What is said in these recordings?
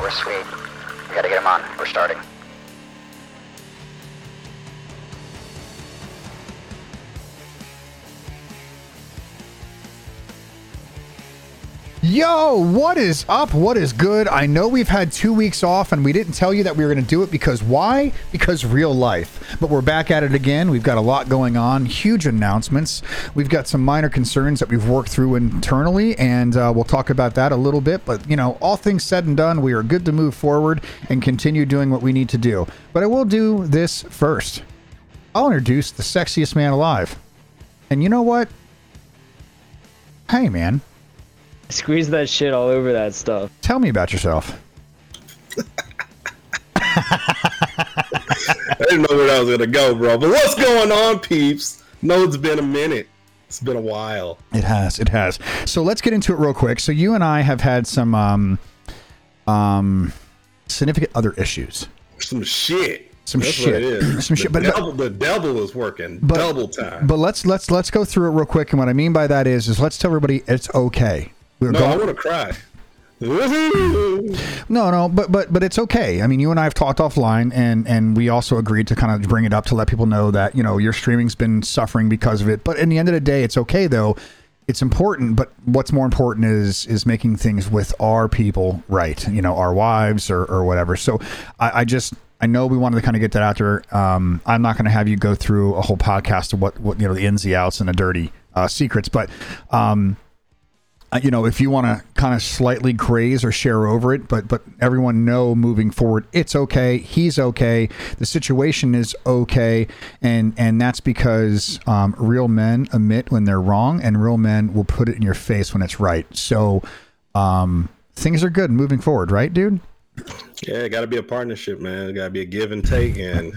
We're sweet. We gotta get him on. We're starting. Yo, what is up? What is good? I know we've had two weeks off and we didn't tell you that we were going to do it because why? Because real life. But we're back at it again. We've got a lot going on, huge announcements. We've got some minor concerns that we've worked through internally, and uh, we'll talk about that a little bit. But, you know, all things said and done, we are good to move forward and continue doing what we need to do. But I will do this first. I'll introduce the sexiest man alive. And you know what? Hey, man. Squeeze that shit all over that stuff. Tell me about yourself. I didn't know where that was gonna go, bro. But what's going on, peeps? No, it's been a minute. It's been a while. It has. It has. So let's get into it real quick. So you and I have had some um um significant other issues. Some shit. Some That's shit. What it is. Some the shit, but- but- devil, the devil is working But- double time. But let's let's let's go through it real quick. And what I mean by that is is let's tell everybody it's okay. We're no, I going, want to cry. No, no, but but but it's okay. I mean, you and I have talked offline, and and we also agreed to kind of bring it up to let people know that you know your streaming's been suffering because of it. But in the end of the day, it's okay though. It's important, but what's more important is is making things with our people right. You know, our wives or or whatever. So I, I just I know we wanted to kind of get that out there. Um, I'm not going to have you go through a whole podcast of what what you know the ins, the outs, and the dirty uh, secrets, but um, uh, you know, if you want to kind of slightly graze or share over it, but but everyone know moving forward, it's okay. He's okay. The situation is okay, and and that's because um, real men admit when they're wrong, and real men will put it in your face when it's right. So um, things are good moving forward, right, dude? yeah, it got to be a partnership, man. It got to be a give and take, and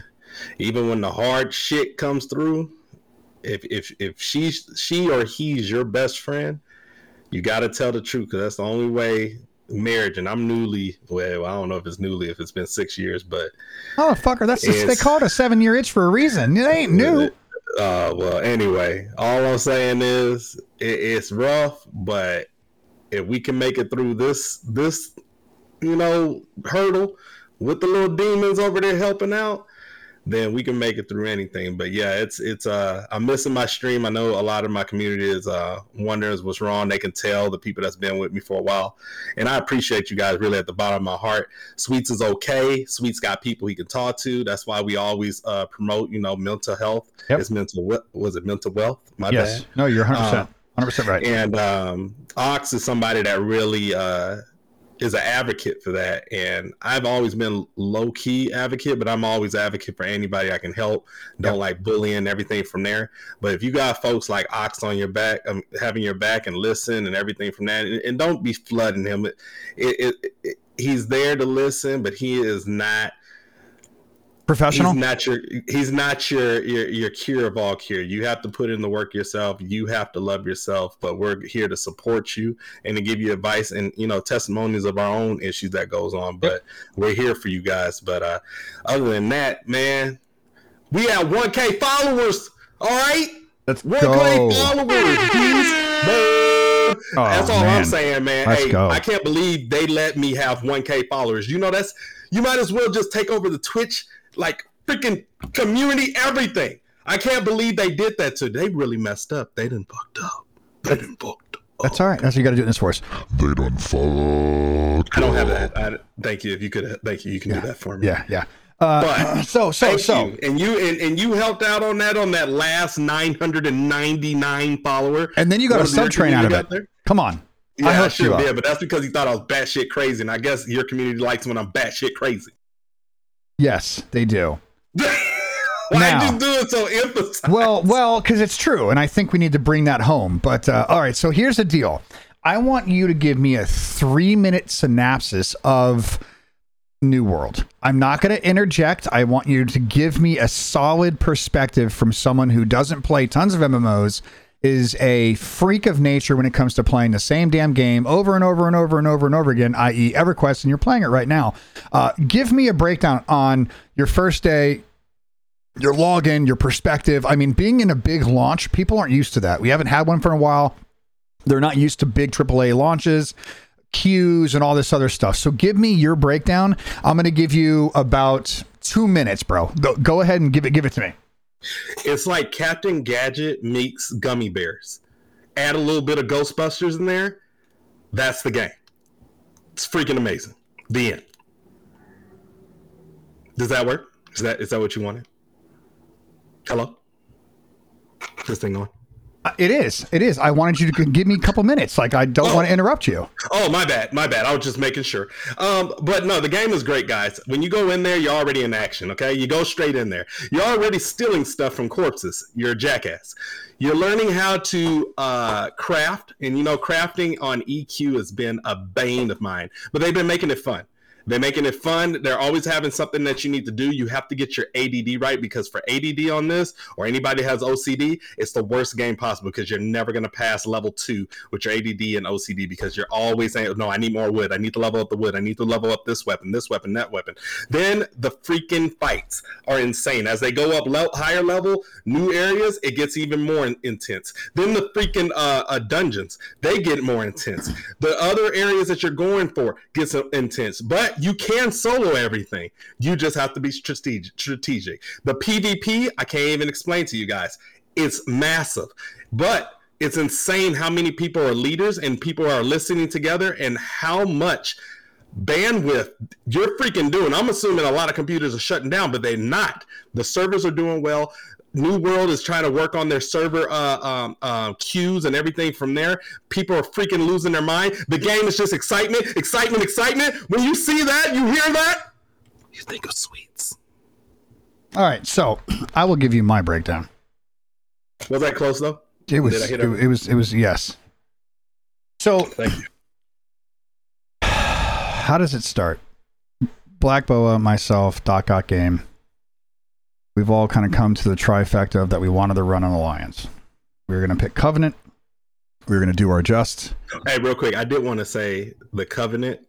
even when the hard shit comes through, if if if she's she or he's your best friend, you got to tell the truth because that's the only way marriage. And I'm newly, well, I don't know if it's newly, if it's been six years, but Oh fucker, that's the, they It's- call it a seven year itch for a reason. It ain't new. Uh, well, anyway, all I'm saying is it, it's rough, but if we can make it through this, this, you know, hurdle with the little demons over there helping out, then we can make it through anything. But yeah, it's it's uh I'm missing my stream. I know a lot of my community is uh wondering what's wrong. They can tell the people that's been with me for a while. And I appreciate you guys really at the bottom of my heart. Sweets is okay. Sweets got people he can talk to. That's why we always uh promote, you know, mental health. Yep. It's mental we- was it mental wealth? My Yes. bad. No, you're 100 Uh, percent 100 percent right. And um, Ox is somebody that really uh, is an advocate for that. And I've always been low key advocate, but I'm always advocate for anybody I can help. Don't like bullying everything from there. But if you got folks like Ox on your back, um, having your back and listen and everything from that, and, and don't be flooding him. It, it, it, it, he's there to listen, but he is not Professional. He's not your he's not your, your your cure of all cure. You have to put in the work yourself. You have to love yourself. But we're here to support you and to give you advice and you know testimonies of our own issues that goes on. But we're here for you guys. But uh other than that, man, we have 1K followers. All right, Let's 1K go. followers. Peace. Boom. that's all man. I'm saying, man. Let's hey, go. I can't believe they let me have 1K followers. You know, that's you might as well just take over the Twitch, like freaking community, everything. I can't believe they did that to. They really messed up. They didn't fucked up. They didn't fucked up. That's all right. That's what you got to do in this for us. They done fuck. I don't have that. I, thank you. If you could, thank you. You can do that for me. Yeah, yeah. Uh, But so, so, Thank so. you. And you and, and you helped out on that on that last 999 follower. And then you got What a sub train out of it. there? Come on. Yeah, I I, hooked should you up. yeah, but that's because he thought I was batshit crazy, and I guess your community likes when I'm batshit crazy. Yes, they do. Why Now- you do it so emphasized? Well, well, because it's true, and I think we need to bring that home. But uh, all right, so here's the deal. I want you to give me a three-minute synopsis of New World. I'm not going to interject. I want you to give me a solid perspective from someone who doesn't play tons of MMOs, is a freak of nature when it comes to playing the same damn game over and over and over and over and over again, i.e., EverQuest, and you're playing it right now. Uh, give me a breakdown on your first day, your login, your perspective. I mean, being in a big launch, people aren't used to that. We haven't had one for a while. They're not used to big AAA launches. queues, and all this other stuff. So give me your breakdown. I'm going to give you about two minutes, bro. Go, go ahead and give it give it to me. It's like Captain Gadget meets gummy bears. Add a little bit of Ghostbusters in there. That's the game. It's freaking amazing. The end. Does that work? Is that is that what you wanted? Hello? Is This thing on? Uh, It is. It is. I wanted you to give me a couple minutes. Like I don't Oh. want to interrupt you. Oh, my bad, my bad. I was just making sure. Um, but no, the game is great, guys. When you go in there, you're already in action. Okay, you go straight in there. You're already stealing stuff from corpses. You're a jackass. You're learning how to uh, craft, and you know, crafting on EQ has been a bane of mine. But they've been making it fun. They're making it fun. They're always having something that you need to do. You have to get your ADD right because for ADD on this, or anybody has OCD, it's the worst game possible because you're never going to pass level two with your ADD and OCD because you're always saying, "No, I need more wood. I need to level up the wood. I need to level up this weapon, this weapon, that weapon." Then the freaking fights are insane as they go up le- higher level, new areas. It gets even more in- intense. Then the freaking uh, uh, dungeons they get more intense. The other areas that you're going for gets uh, intense, but you can solo everything. You just have to be strategic. The PvP, I can't even explain to you guys. It's massive, but it's insane how many people are leaders and people are listening together and how much bandwidth you're freaking doing. I'm assuming a lot of computers are shutting down, but they're not. The servers are doing well. New World is trying to work on their server uh, um, uh, queues and everything from there. People are freaking losing their mind. The game is just excitement, excitement, excitement. When you see that, you hear that, you think of sweets. All right. So I will give you my breakdown. Was that close though? It was. Did I hit It, it was. It was. Yes. So Thank you. How does it start? Black Boa, myself, Doc Got Game. We've all kind of come to the trifecta of that we wanted to run an alliance. We were going to pick Covenant. We were going to do our just. Hey, real quick, I did want to say the Covenant.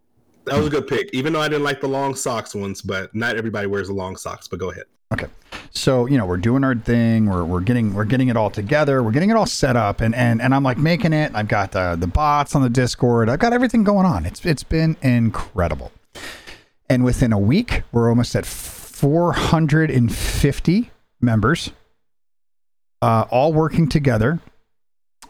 That was a good pick, even though I didn't like the long socks ones. But not everybody wears the long socks. But go ahead. Okay. So, you know, we're doing our thing. We're, we're getting we're getting it all together. We're getting it all set up and and and I'm like making it. I've got the the bots on the Discord. I've got everything going on. It's it's been incredible. And within a week, we're almost at 450 members. Uh, all working together.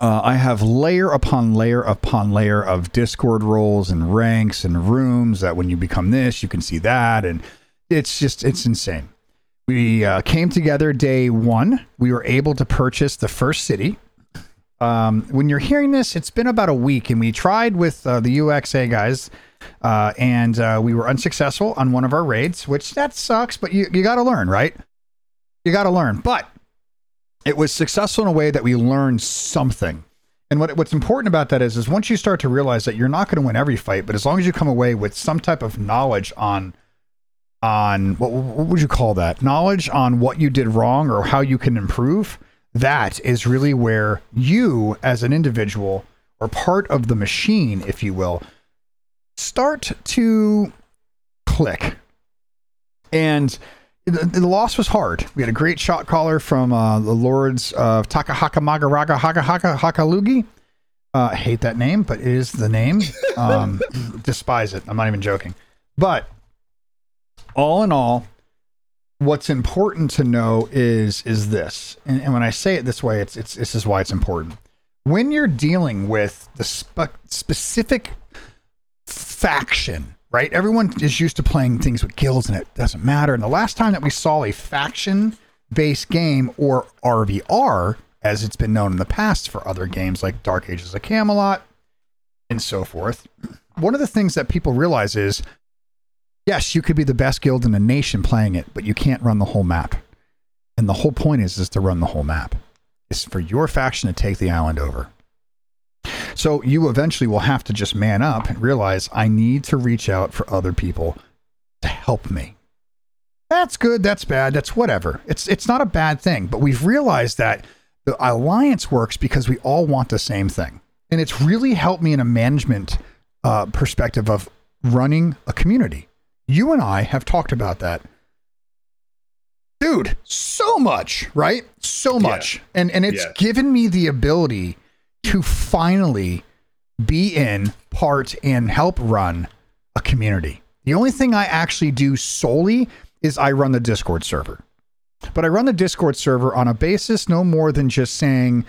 Uh, I have layer upon layer upon layer of Discord roles and ranks and rooms that when you become this, you can see that. And it's just, it's insane. We uh, came together day one. We were able to purchase the first city. Um, when you're hearing this, it's been about a week, and we tried with uh, the UXA guys, uh, and uh, we were unsuccessful on one of our raids, which that sucks, but you, you got to learn, right? You got to learn. But it was successful in a way that we learned something. And what, what's important about that is, is once you start to realize that you're not going to win every fight, but as long as you come away with some type of knowledge on on what, what would you call that knowledge on what you did wrong or how you can improve that is really where you as an individual or part of the machine if you will start to click and the, the loss was hard. We had a great shot caller from uh, the lords of takahaka magaraga haka haka hakalugi. Uh, I hate that name but it is the name. Um, despise it. I'm not even joking. But all in all, what's important to know is is this, and, and when I say it this way, it's it's this is why it's important. When you're dealing with the spe- specific faction, right? Everyone is used to playing things with guilds, and it doesn't matter. And the last time that we saw a faction-based game or RVR, as it's been known in the past for other games like Dark Ages of Camelot and so forth, one of the things that people realize is yes, you could be the best guild in the nation playing it, but you can't run the whole map. And the whole point is, is to run the whole map. It's for your faction to take the island over. So you eventually will have to just man up and realize I need to reach out for other people to help me. That's good, that's bad, that's whatever. It's it's not a bad thing, but we've realized that the alliance works because we all want the same thing. And it's really helped me in a management uh, perspective of running a community you and I have talked about that. Dude, so much, right? So much. And and it's Yeah. given me the ability to finally be in, part, and help run a community. The only thing I actually do solely is I run the Discord server. But I run the Discord server on a basis no more than just saying,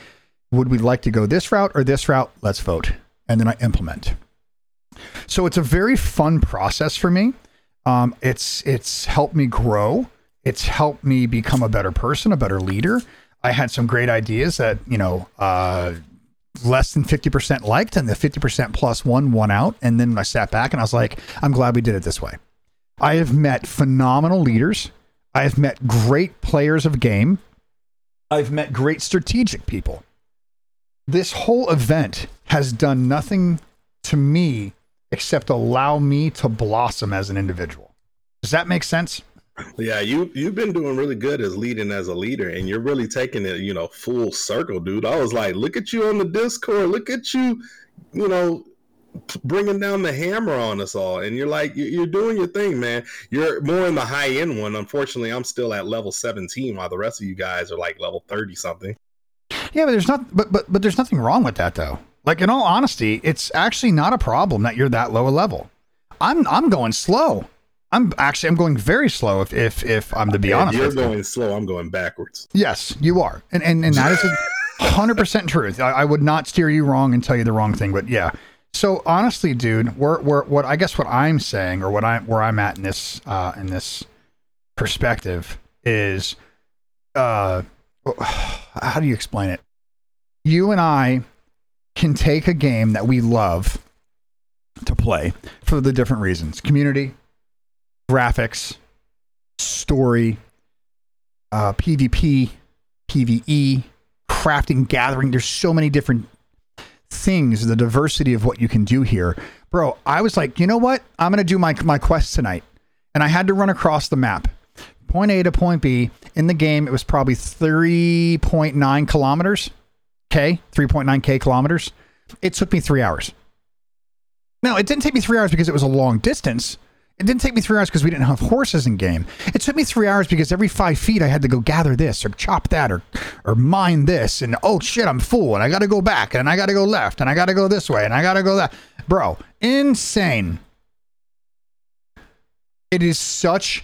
would we like to go this route or this route? Let's vote. And then I implement. So it's a very fun process for me. Um, it's it's helped me grow. It's helped me become a better person, a better leader. I had some great ideas that you know uh, less than fifty percent liked, and the fifty percent plus one won out. And then I sat back and I was like, I'm glad we did it this way. I have met phenomenal leaders. I have met great players of game. I've met great strategic people. This whole event has done nothing to me except allow me to blossom as an individual. Does that make sense? Yeah, you you've been doing really good as leading as a leader, and you're really taking it, you know, full circle, dude. I was like, look at you on the Discord, look at you, you know, bringing down the hammer on us all, and you're like, you're doing your thing, man. You're more in the high end one. Unfortunately, I'm still at level 17, while the rest of you guys are like level 30 something. Yeah, but there's not, but but but there's nothing wrong with that though. Like in all honesty, it's actually not a problem that you're that low a level. I'm I'm going slow. I'm actually I'm going very slow if if if I'm to be honest. you're you. going slow. I'm going backwards. Yes, you are, and and, and that is hundred percent truth. I, I would not steer you wrong and tell you the wrong thing, but yeah. So honestly, dude, we're, we're what I guess what I'm saying or what I where I'm at in this uh, in this perspective is, uh, how do you explain it? You and I can take a game that we love to play for the different reasons: community, graphics, story, uh, PvP, PvE, crafting, gathering. There's so many different things, the diversity of what you can do here. Bro, I was like, you know what? I'm going to do my, my quest tonight. And I had to run across the map. Point A to point B. In the game, it was probably 3.9 kilometers. K, 3.9K kilometers. It took me three hours. No, it didn't take me three hours because it was a long distance. It didn't take me three hours because we didn't have horses in game. It took me three hours because every five feet I had to go gather this or chop that or or mine this and oh shit I'm full and I got to go back and I got to go left and I got to go this way and I got to go that. Bro, insane. It is such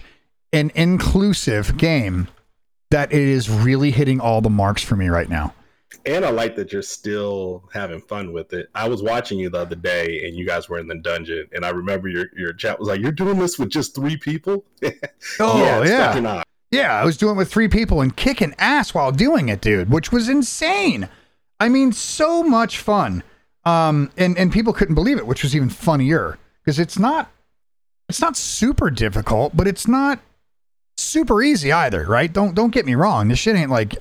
an inclusive game that it is really hitting all the marks for me right now. And I like that you're still having fun with it. I was watching you the other day, and you guys were in the dungeon, and I remember your your chat was like, "You're doing this with just three people." Oh, yeah. not. Yeah, I was doing it with three people and kicking ass while doing it, dude, which was insane. I mean, so much fun. Um, and and people couldn't believe it, which was even funnier because it's not it's not super difficult, but it's not super easy either, right? Don't don't get me wrong. This shit ain't like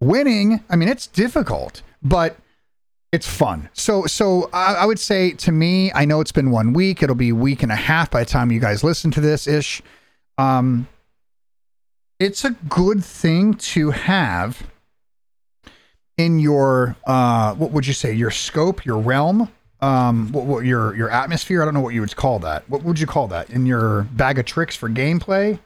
winning. I mean, it's difficult, but it's fun. So so I, I would say to me, I know it's been one week. It'll be a week and a half by the time you guys listen to this ish. Um, it's a good thing to have in your uh what would you say your scope your realm um what, what your your atmosphere i don't know what you would call that what would you call that in your bag of tricks for gameplay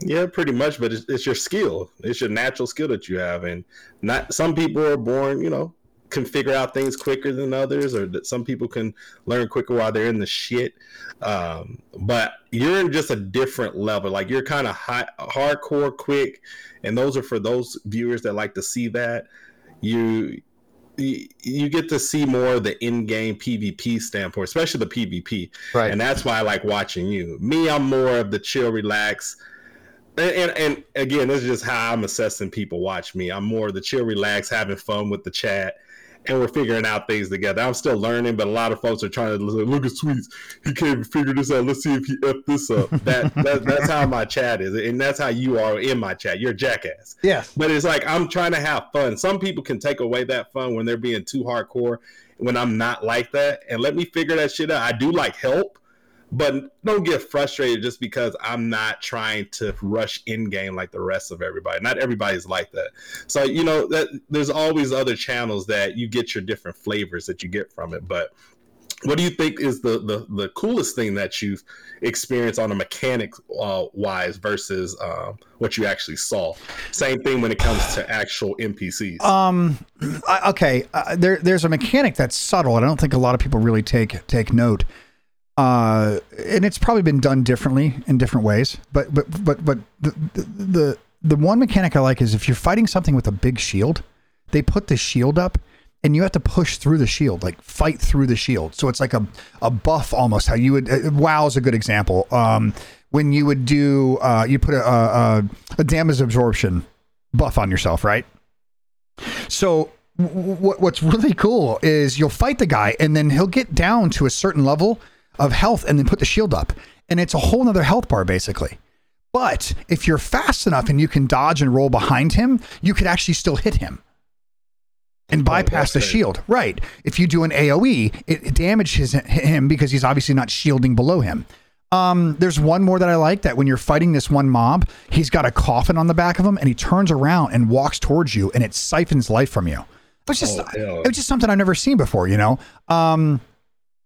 Yeah, pretty much. But it's, it's your skill. It's your natural skill that you have, and not some people are born, you know, can figure out things quicker than others, or that some people can learn quicker while they're in the shit. Um, but you're in just a different level. Like you're kind of high, hardcore, quick, and those are for those viewers that like to see that. You you get to see more of the in-game PvP standpoint, especially the PvP. Right. And that's why I like watching you. Me, I'm more of the chill, relax. And, and, and again, this is just how I'm assessing people watch me. I'm more the chill, relax, having fun with the chat, and we're figuring out things together. I'm still learning, but a lot of folks are trying to look, look at Sweets. He can't even figure this out. Let's see if he f this up. That, that that's how my chat is, and that's how you are in my chat. You're a jackass. yes But it's like I'm trying to have fun. Some people can take away that fun when they're being too hardcore. When I'm not like that, and let me figure that shit out. I do like help, but don't get frustrated just because I'm not trying to rush in game like the rest of everybody. Not everybody's like that. So you know that there's always other channels that you get your different flavors that you get from it. But what do you think is the the, the coolest thing that you've experienced on a mechanic uh, wise versus um, what you actually saw? Same thing when it comes to actual NPCs. Um, I- okay, uh, there there's a mechanic that's subtle, and I don't think a lot of people really take take note. Uh, and it's probably been done differently in different ways, but but but but the the the, one mechanic I like is if you're fighting something with a big shield, they put the shield up. And you have to push through the shield, like fight through the shield. So it's like a, a buff almost. How you would uh, WoW is a good example. Um, when you would do, uh, you put a, a, a damage absorption buff on yourself, right? So what's really cool is you'll fight the guy and then he'll get down to a certain level of health and then put the shield up. And it's a whole nother health bar basically. But if you're fast enough and you can dodge and roll behind him, you could actually still hit him and bypass the that's shield. Right. If you do an AoE, it, it damages him because he's obviously not shielding below him. Um, there's one more that I like that when you're fighting this one mob, he's got a coffin on the back of him and he turns around and walks towards you and it siphons life from you. It was just, Oh, it was just something I've never seen before, you know? Um,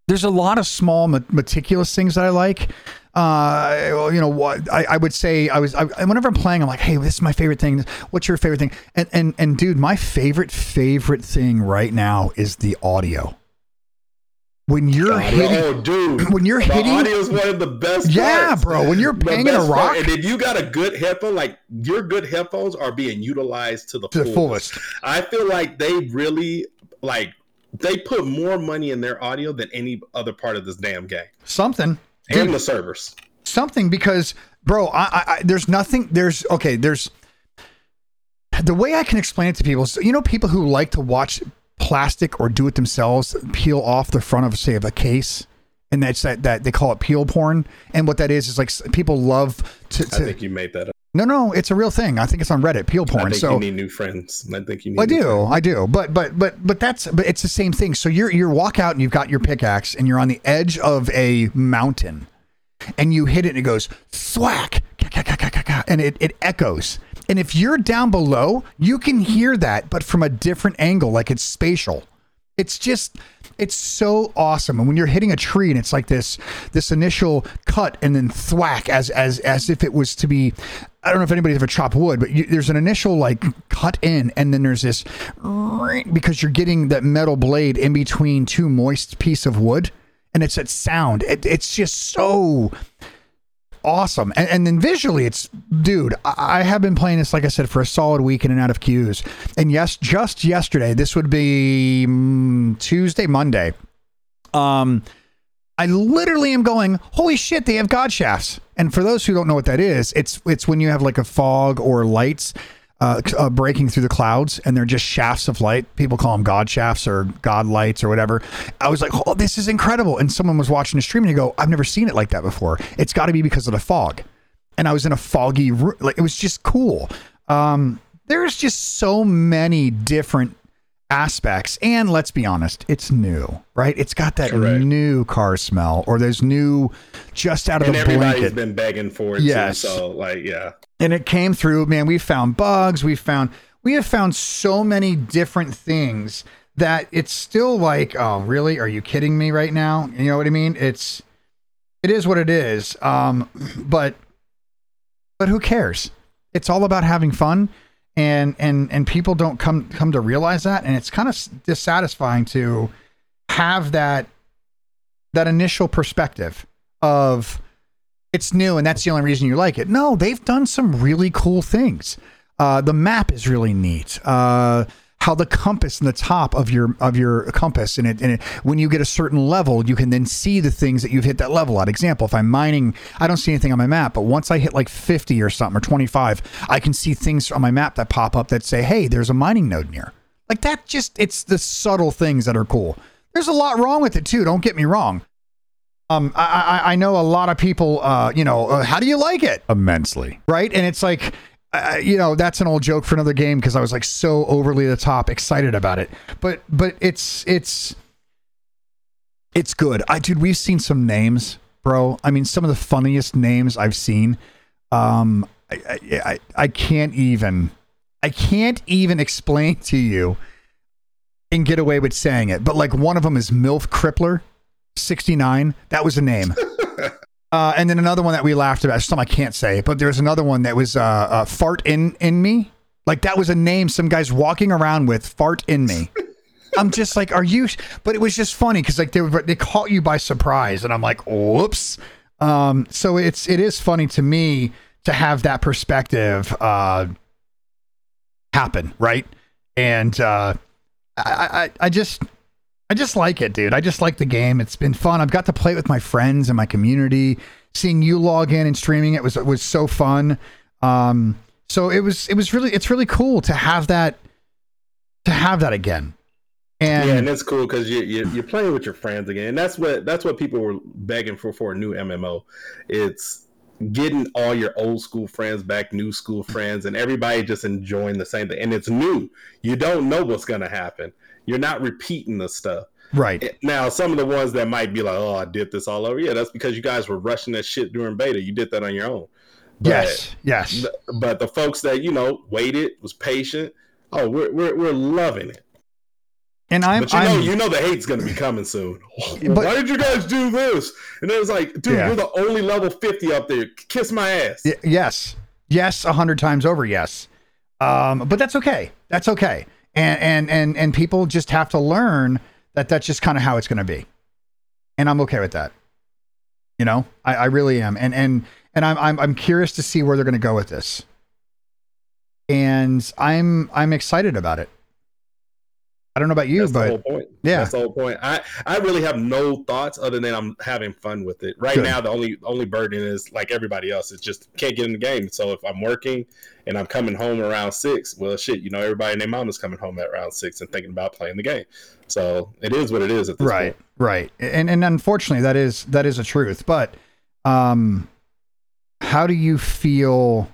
there's a lot of small meticulous things that I like. Uh, well, you know what? I, I would say I was I, whenever I'm playing, I'm like, hey, this is my favorite thing. What's your favorite thing? And and and dude, my favorite favorite thing right now is the audio. When you're Audio- hitting, oh, dude! when you're the hitting- audio is one of the best. Yeah, parts. bro, when you're The banging a best part. rock- and if you got a good headphone, like your good headphones are being utilized to the, to the fullest. fullest. I feel like they really like they put more money in their audio than any other part of this damn game Something, and dude, the servers. something because, bro, I, I, I there's nothing. There's okay. There's the way I can explain it to people. Is, you know, people who like to watch plastic or do it themselves peel off the front of say of a case. And that's that, that they call it peel porn. And what that is is like people love to. I think you made that up. No, no, it's a real thing. I think it's on Reddit. Peel I porn. think So you need new friends. I think you need. I do, friends. I do, but but but but that's but it's the same thing. So you're you're walk out and you've got your pickaxe and you're on the edge of a mountain, and you hit it and it goes thwack, and it it echoes. And if you're down below, you can hear that, but from a different angle, like it's spatial. It's just it's so awesome. And when you're hitting a tree and it's like this this initial cut and then thwack as as as if it was to be I don't know if anybody's ever chopped wood, but you, there's an initial like cut in and then there's this because you're getting that metal blade in between two moist piece of wood and it's that sound. It, it's just so awesome. And, and then visually, it's dude. I, I have been playing this, like I said, for a solid week in and out of queues. And yes, just yesterday, this would be mm, Tuesday, Monday. Um, I literally am going, holy shit, they have God shafts. And for those who don't know what that is, it's it's when you have like a fog or lights uh, uh, breaking through the clouds, and they're just shafts of light. People call them God shafts or God lights or whatever. I was like, oh, this is incredible. And someone was watching the stream and they go, I've never seen it like that before. It's got to be because of the fog. And I was in a foggy, like it was just cool. Um, there's just so many different aspects and let's be honest it's new right it's got that Correct. new car smell or there's new just out of And the everybody's blanket been begging for it Yes. too. So like, yeah. and it came through man we found bugs we found we have found so many different things that it's still like oh really are you kidding me right now you know what i mean it's it is what it is um but but who cares it's all about having fun and and and people don't come come to realize that and it's kind of dissatisfying to have that that initial perspective of it's new and that's the only reason you like it. No, they've done some really cool things. Uh, the map is really neat. Uh, how the compass in the top of your of your compass and it, and it when you get a certain level, you can then see the things that you've hit that level at. Example, if I'm mining, I don't see anything on my map, but once I hit like 50 or something or 25, I can see things on my map that pop up that say, "Hey, there's a mining node near." Like that just it's the subtle things that are cool. There's a lot wrong with it too, don't get me wrong. Um, I, I I know a lot of people. Uh, you know, uh, how do you like it? Immensely, right? And it's like, uh, you know, that's an old joke for another game because I was like so overly the top excited about it. But but it's it's it's good. I dude, we've seen some names, bro. I mean, some of the funniest names I've seen. Um, I I, I, I can't even I can't even explain to you and get away with saying it. But like one of them is MILF Crippler. 69. That was a name. uh, and then another one that we laughed about. Some I can't say, but there was another one that was uh, uh, fart in in me. Like that was a name some guys walking around with fart in me. I'm just like, are you? But it was just funny because like they were, they caught you by surprise, and I'm like, whoops. Um, so it's it is funny to me to have that perspective uh, happen, right? And uh, I, I I just I just like it, dude. I just like the game. It's been fun. I've got to play it with my friends and my community. Seeing you log in and streaming it was was so fun. Um, so it was it was really it's really cool to have that to have that again. And yeah, and it's cool because you, you you're playing with your friends again. And that's what that's what people were begging for for a new MMO. It's getting all your old school friends back, new school friends, and everybody just enjoying the same thing. And it's new. You don't know what's gonna happen. You're not repeating the stuff. right. Now, some of the ones that might be like, "Oh, I did this all over." Yeah, that's because you guys were rushing that shit during beta. You did that on your own. But, yes. Yes. But the folks that you know waited, was patient. Oh, we're we're, we're loving it. And I'm But you know, I'm you know the hate's gonna be coming soon. But- Why did you guys do this? And it was like, dude, Yeah. you're the only level fifty up there. Kiss my ass. Y- yes yes a hundred times over yes um but that's okay that's okay and and and and people just have to learn that that's just kind of how it's going to be. And i'm okay with that. You know? I i really am. And and and i'm i'm, I'm curious to see where they're going to go with this. And i'm i'm excited about it. I don't know about you That's but. Yeah. that's the whole point. I I really have no thoughts other than I'm having fun with it. Right Good. now, the only only burden is like everybody else. It's just can't get in the game. So if I'm working and I'm coming home around six, well, shit, you know, everybody and their mom is coming home at around six and thinking about playing the game. So it is what it is at this right point. right and and unfortunately that is that is a truth but um how do you feel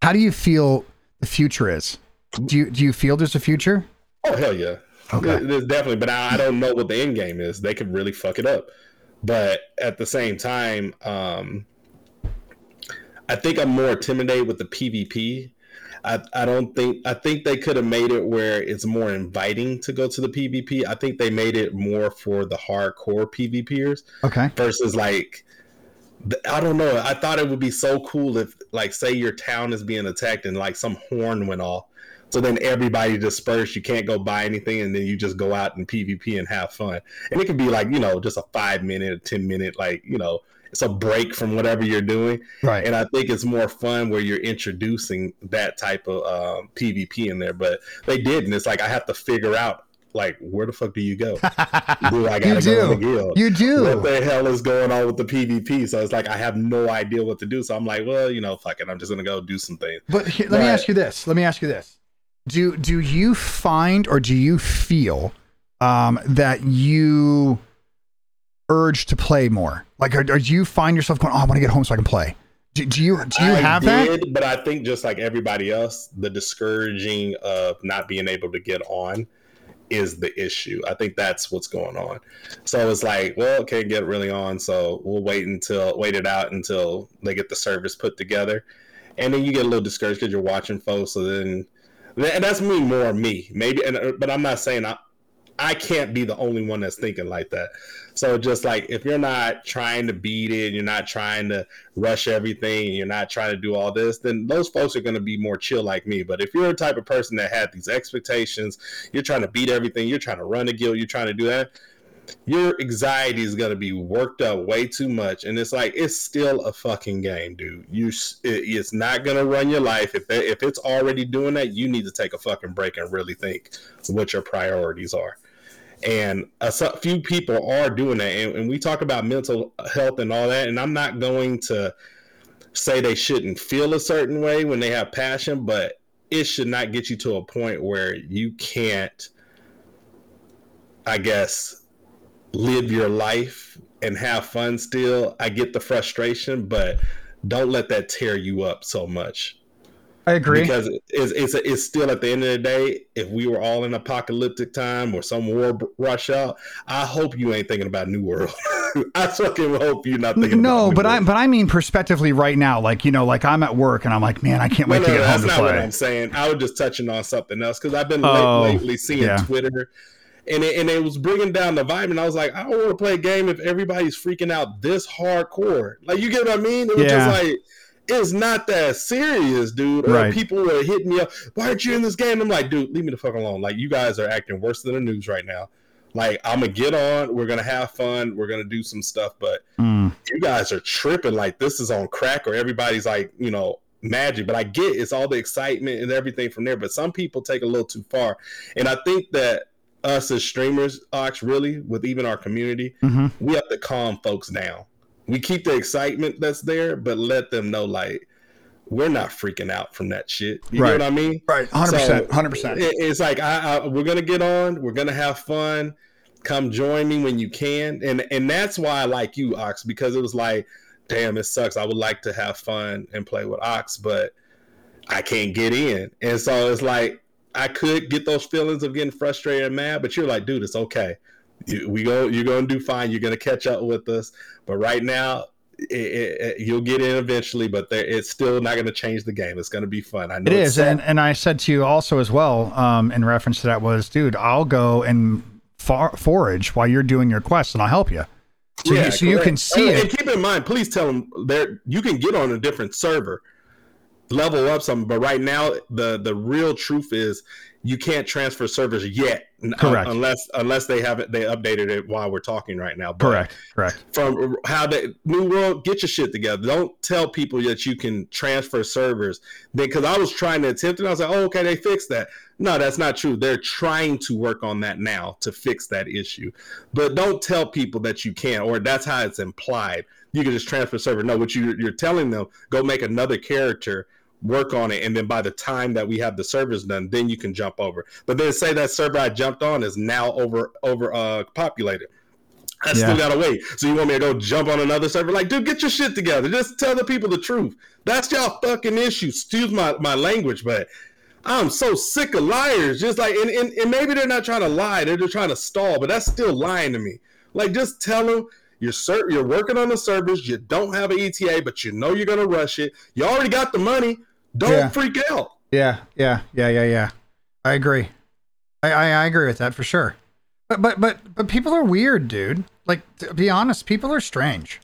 how do you feel the future is do you do you feel there's a future Oh hell yeah. Okay. There's definitely, but I, I don't know what the end game is. They could really fuck it up. But at the same time, um, I think I'm more intimidated with the PvP. I, I don't think I think they could have made it where it's more inviting to go to the PvP. I think they made it more for the hardcore PvPers okay versus like I don't know. I thought it would be so cool if like say your town is being attacked and like some horn went off. So then everybody dispersed. You can't go buy anything, and then you just go out and PvP and have fun. And it can be like you know just a five minute, or ten minute, like you know it's a break from whatever you're doing. right And I think it's more fun where you're introducing that type of um, PvP in there. But they did, and it's like I have to figure out like where the fuck do you go? do I gotta go in the do guild? you do. what the hell is going on with the PvP? So it's like I have no idea what to do. So I'm like, well, you know, fuck it. I'm just gonna go do some things. but here, let me ask you this let me ask you this do do you find or do you feel um that you urge to play more like do you find yourself going oh i want to get home so i can play do, do you do you I have that But I think just like everybody else, the discouraging of not being able to get on is the issue. I think that's what's going on. So it's like, well, can't get really on, so we'll wait until wait it out until they get the service put together, and then you get a little discouraged because you're watching folks. So then, and that's me more me maybe, and uh, but I'm not saying I. I can't be the only one that's thinking like that. So just like if you're not trying to beat it, you're not trying to rush everything, you're not trying to do all this, then those folks are going to be more chill like me. But if you're a type of person that had these expectations, you're trying to beat everything, you're trying to run a guild, you're trying to do that, your anxiety is going to be worked up way too much. And it's like it's still a fucking game, dude. You, it- it's not going to run your life. If if it's already doing that, you need to take a fucking break and really think what your priorities are and a few people are doing that and, and we talk about mental health and all that and i'm not going to say they shouldn't feel a certain way when they have passion but it should not get you to a point where you can't i guess live your life and have fun still i get the frustration but don't let that tear you up so much i agree because it's, it's it's still at the end of the day if we were all in apocalyptic time or some war rush out i hope you ain't thinking about new world i fucking hope you're not thinking no, about but New I World. but I mean prospectively right now. Like you know, like I'm at work and I'm like, man, I can't wait no, to no, get that's home to not what play. i'm saying i was just touching on something else because i've been Oh, late, lately seeing yeah. twitter and it, and it was bringing down the vibe. And I was like, I don't want to play a game if everybody's freaking out this hardcore. Like, you get what I mean? It was Yeah. just like. It's not that serious, dude. Or Right. people were hitting me up. Why aren't you in this game? I'm like, dude, leave me the fuck alone. Like, you guys are acting worse than the news right now. Like, I'm gonna get on. We're gonna have fun. We're gonna do some stuff. But Mm. you guys are tripping like this is on crack or everybody's like you know magic but i get it's all the excitement and everything from there but some people take a little too far and i think that us as streamers ox really with even our community Mhm. we have to calm folks down we keep the excitement that's there but let them know like we're not freaking out from that shit you Right. know what i mean Right, hundred percent, So, hundred percent. it- it's like I, I, we're gonna get on. We're gonna have fun. Come join me when you can, and and that's why I like you, Ox, because it was like, damn, it sucks. I would like to have fun and play with Ox, but I can't get in, and so it's like I could get those feelings of getting frustrated and mad, but you're like, dude, it's okay. You, we go, you're gonna do fine. You're gonna catch up with us, but right now. It, it, it- you'll get in eventually, but there, it's still not going to change the game. It's going to be fun. I know it's and and I said to you also as well, um, in reference to that was, dude, I'll go and for- forage while you're doing your quest, and I'll help you. So, you, so you can see and, it. And keep in mind, please tell them there you can get on a different server, level up something. But right now, the the real truth is you can't transfer servers yet, uh, Correct. un- unless unless they have it they updated it while we're talking right now. But Correct, correct. From how the new world, get your shit together. Don't tell people that you can transfer servers. Because I was trying to attempt it, I was like, oh, okay, they fixed that. No, that's not true. They're trying to work on that now to fix that issue. But don't tell people that you can, or that's how it's implied. You can just transfer server. No, what you, you're telling them, go make another character, work on it, and then by the time that we have the servers done, then you can jump over. But then say that server I jumped on is now over over uh, populated. I Yeah. still gotta wait. So you want me to go jump on another server? Like, dude, get your shit together. Just tell the people the truth. That's y'all fucking issue. Excuse my, my language, but I'm so sick of liars. Just like, and, and, and maybe they're not trying to lie, they're just trying to stall, but that's still lying to me. Like, just tell them you're ser- you're working on the service. you don't have an ETA, but you know you're gonna rush it. You already got the money. Don't Yeah. freak out. Yeah, yeah, yeah, yeah, yeah. I agree. I, I, I agree with that for sure. But but but but people are weird, dude. Like to be honest, people are strange,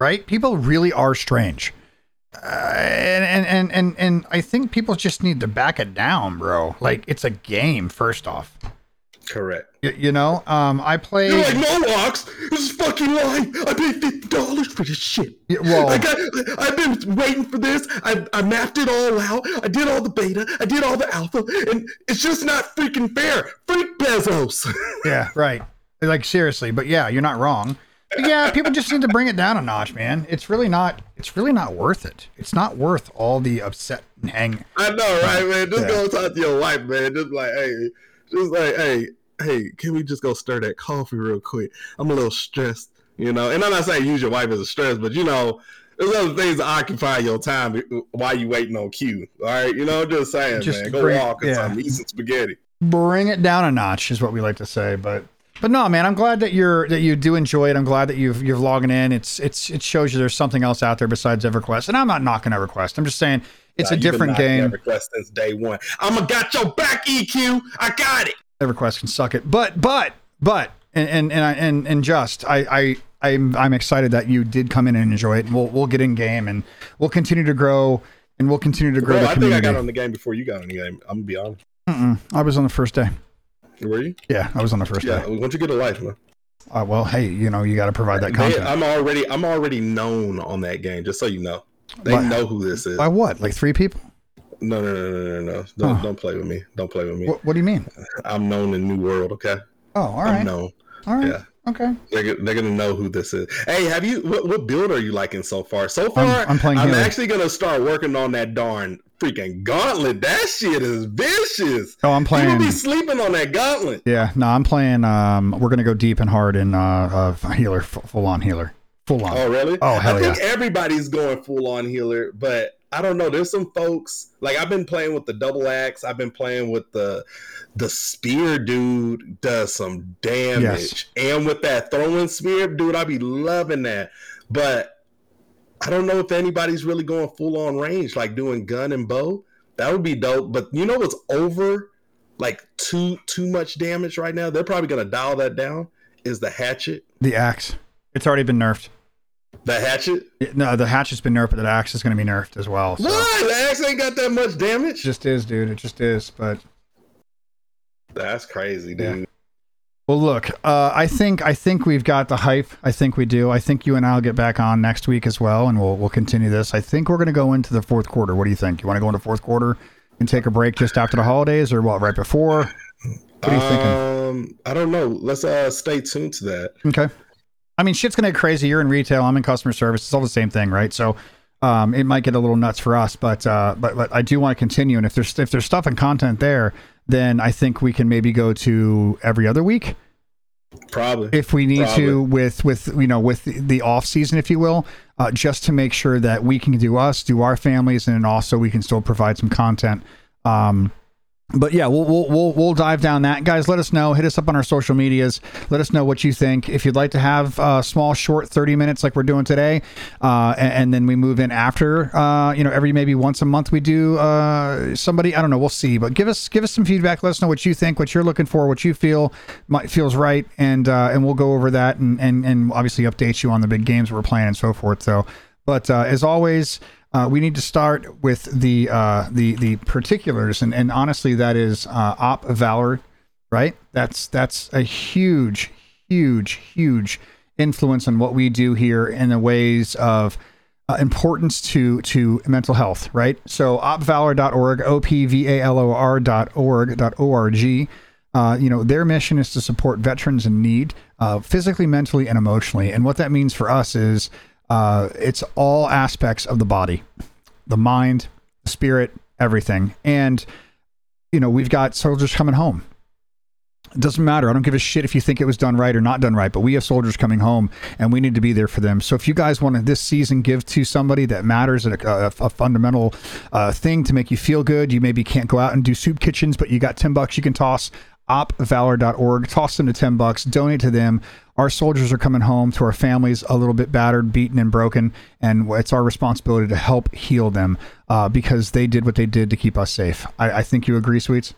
right? People really are strange. Uh, and, and and and and I think people just need to back it down, bro. Like it's a game. First off, Correct. you, you know. Um, I play. You're like, no, Ox, this is fucking lying. I paid fifty dollars for this shit. Yeah, well- I got, I've been waiting for this. I, I mapped it all out. I did all the beta. I did all the alpha, and it's just not freaking fair. Freak Bezos. Yeah, right. Like seriously, but yeah, you're not wrong. But yeah, people just need to bring it down a notch, man. It's really not. It's really not worth it. It's not worth all the upset and hang. I know, right, man? Just Yeah. go talk to your wife, man. Just like, hey, just like, hey, hey, can we just go stir that coffee real quick? I'm a little stressed, you know. And I'm not saying use your wife as a stress, but you know, there's other things to occupy your time while you waiting on queue. All right, you know, just saying, Just man, go bring- walk or yeah. eat some spaghetti. Bring it down a notch is what we like to say. But but no, man, I'm glad that you're that you do enjoy it. I'm glad that you've you're logging in. It's it's it shows you there's something else out there besides EverQuest. And I'm not knocking EverQuest. I'm just saying it's Nah, a different game. EverQuest since day one. I'm a got your back, EQ. I got it. EverQuest can suck it. But but but and and and I, and, and just I I I'm I'm excited that you did come in and enjoy it. And we'll we'll get in game and we'll continue to grow and we'll continue to grow the I think I got on the game before you got on the game. I'm gonna be honest. Mm-mm. I was on the first day. Were you? Yeah, I was on the first Yeah. day. Once you get a life, man. Uh, well, hey, you know you got to provide that They- content. I'm already I'm already known on that game, just so you know. They Why- know who this is. By what? Like three people? No, no, no, no, no, no. Don't Huh. don't play with me. Don't play with me. What, what do you mean? I'm known in New World, okay? Oh, all I'm known. all right, Yeah. Okay. They're, they're gonna know who this is. Hey, have you what, what build are you liking so far? So far, I'm- I'm playing healer. actually gonna start working on that darn freaking gauntlet. That shit is vicious. Oh, I'm playing. be sleeping on that gauntlet. Yeah, no, I'm playing. Um, we're gonna go deep and hard in uh, uh healer, full on healer, full on. Oh, really? Oh, hell I think everybody's going full on healer, but I don't know. There's some folks like I've been playing with the double axe. I've been playing with the the spear dude does some damage, and with that throwing spear dude, I'd be loving that. But I don't know if anybody's really going full on range, like doing gun and bow. That would be dope. But you know what's over like too too much damage right now. They're probably gonna dial that down. Is the hatchet? The axe. It's already been nerfed. The hatchet? No, the hatchet's been nerfed, but the axe is going to be nerfed as well. So. What? The axe ain't got that much damage. It just is, dude. It just is. But That's crazy, Yeah. dude. well, look. Uh, I think I think we've got the hype. I think we do. I think you and I'll get back on next week as well, and we'll we'll continue this. I think we're going to go into the fourth quarter. What do you think? You want to go into fourth quarter and take a break just after the holidays, or what? Right before? What are you thinking? Um, I don't know. Let's uh stay tuned to that. Okay. I mean, shit's gonna get crazy. You're in retail. I'm in customer service. It's all the same thing, right? So, um, it might get a little nuts for us, but uh, but but I do want to continue. And if there's if there's stuff and content there, then I think we can maybe go to every other week Probably. if we need to with with you know with the, the off season, if you will, uh, just to make sure that we can do us, do our families, and also we can still provide some content. Um, but yeah, we'll, we'll we'll we'll dive down that, guys. Let us know. Hit us up on our social medias. Let us know what you think. If you'd like to have a small, short, thirty minutes like we're doing today, uh, and, and then we move in after, uh, you know, every maybe once a month we do uh, somebody. I don't know. We'll see. But give us give us some feedback. Let us know what you think, what you're looking for, what you feel might, feels right, and uh, and we'll go over that and and and obviously update you on the big games we're playing and so forth. So, but uh, as always. Uh, we need to start with the uh, the the particulars, and, and honestly, that is uh, Op Valor, right? That's that's a huge, huge, huge influence on what we do here in the ways of uh, importance to to mental health, right? So opvalor.org, o p v a l o r dot org dot o r g. Uh, you know, their mission is to support veterans in need, uh, physically, mentally, and emotionally. And what that means for us is uh, it's all aspects of the body, the mind, the spirit, everything. And you know, we've got soldiers coming home. It doesn't matter. I don't give a shit if you think it was done right or not done right, but we have soldiers coming home and we need to be there for them. So if you guys want to this season give to somebody that matters, a, a, a fundamental uh, thing to make you feel good, you maybe can't go out and do soup kitchens, but you got 10 bucks you can toss opvalor.org, toss them to 10 bucks, donate to them. Our soldiers are coming home to our families a little bit battered, beaten, and broken, and it's our responsibility to help heal them uh, because they did what they did to keep us safe. I, I think you agree, Sweets?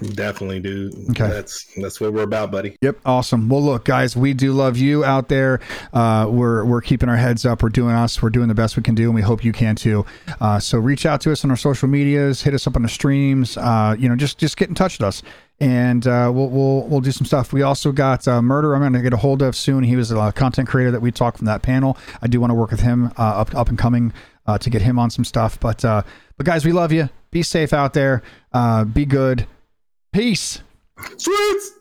Definitely, dude. Okay. That's that's what we're about, buddy. Yep, awesome. Well, look, guys, we do love you out there. Uh, we're we're keeping our heads up. We're doing us. We're doing the best we can do, and we hope you can too. Uh, so reach out to us on our social medias. Hit us up on the streams. Uh, you know, just just get in touch with us, and uh, we'll we'll we'll do some stuff. We also got uh, murder. I'm going to get a hold of soon. He was a content creator that we talked from that panel. I do want to work with him uh, up up and coming uh, to get him on some stuff. But uh, but guys, we love you. Be safe out there. Uh, be good. Peace. Sweets.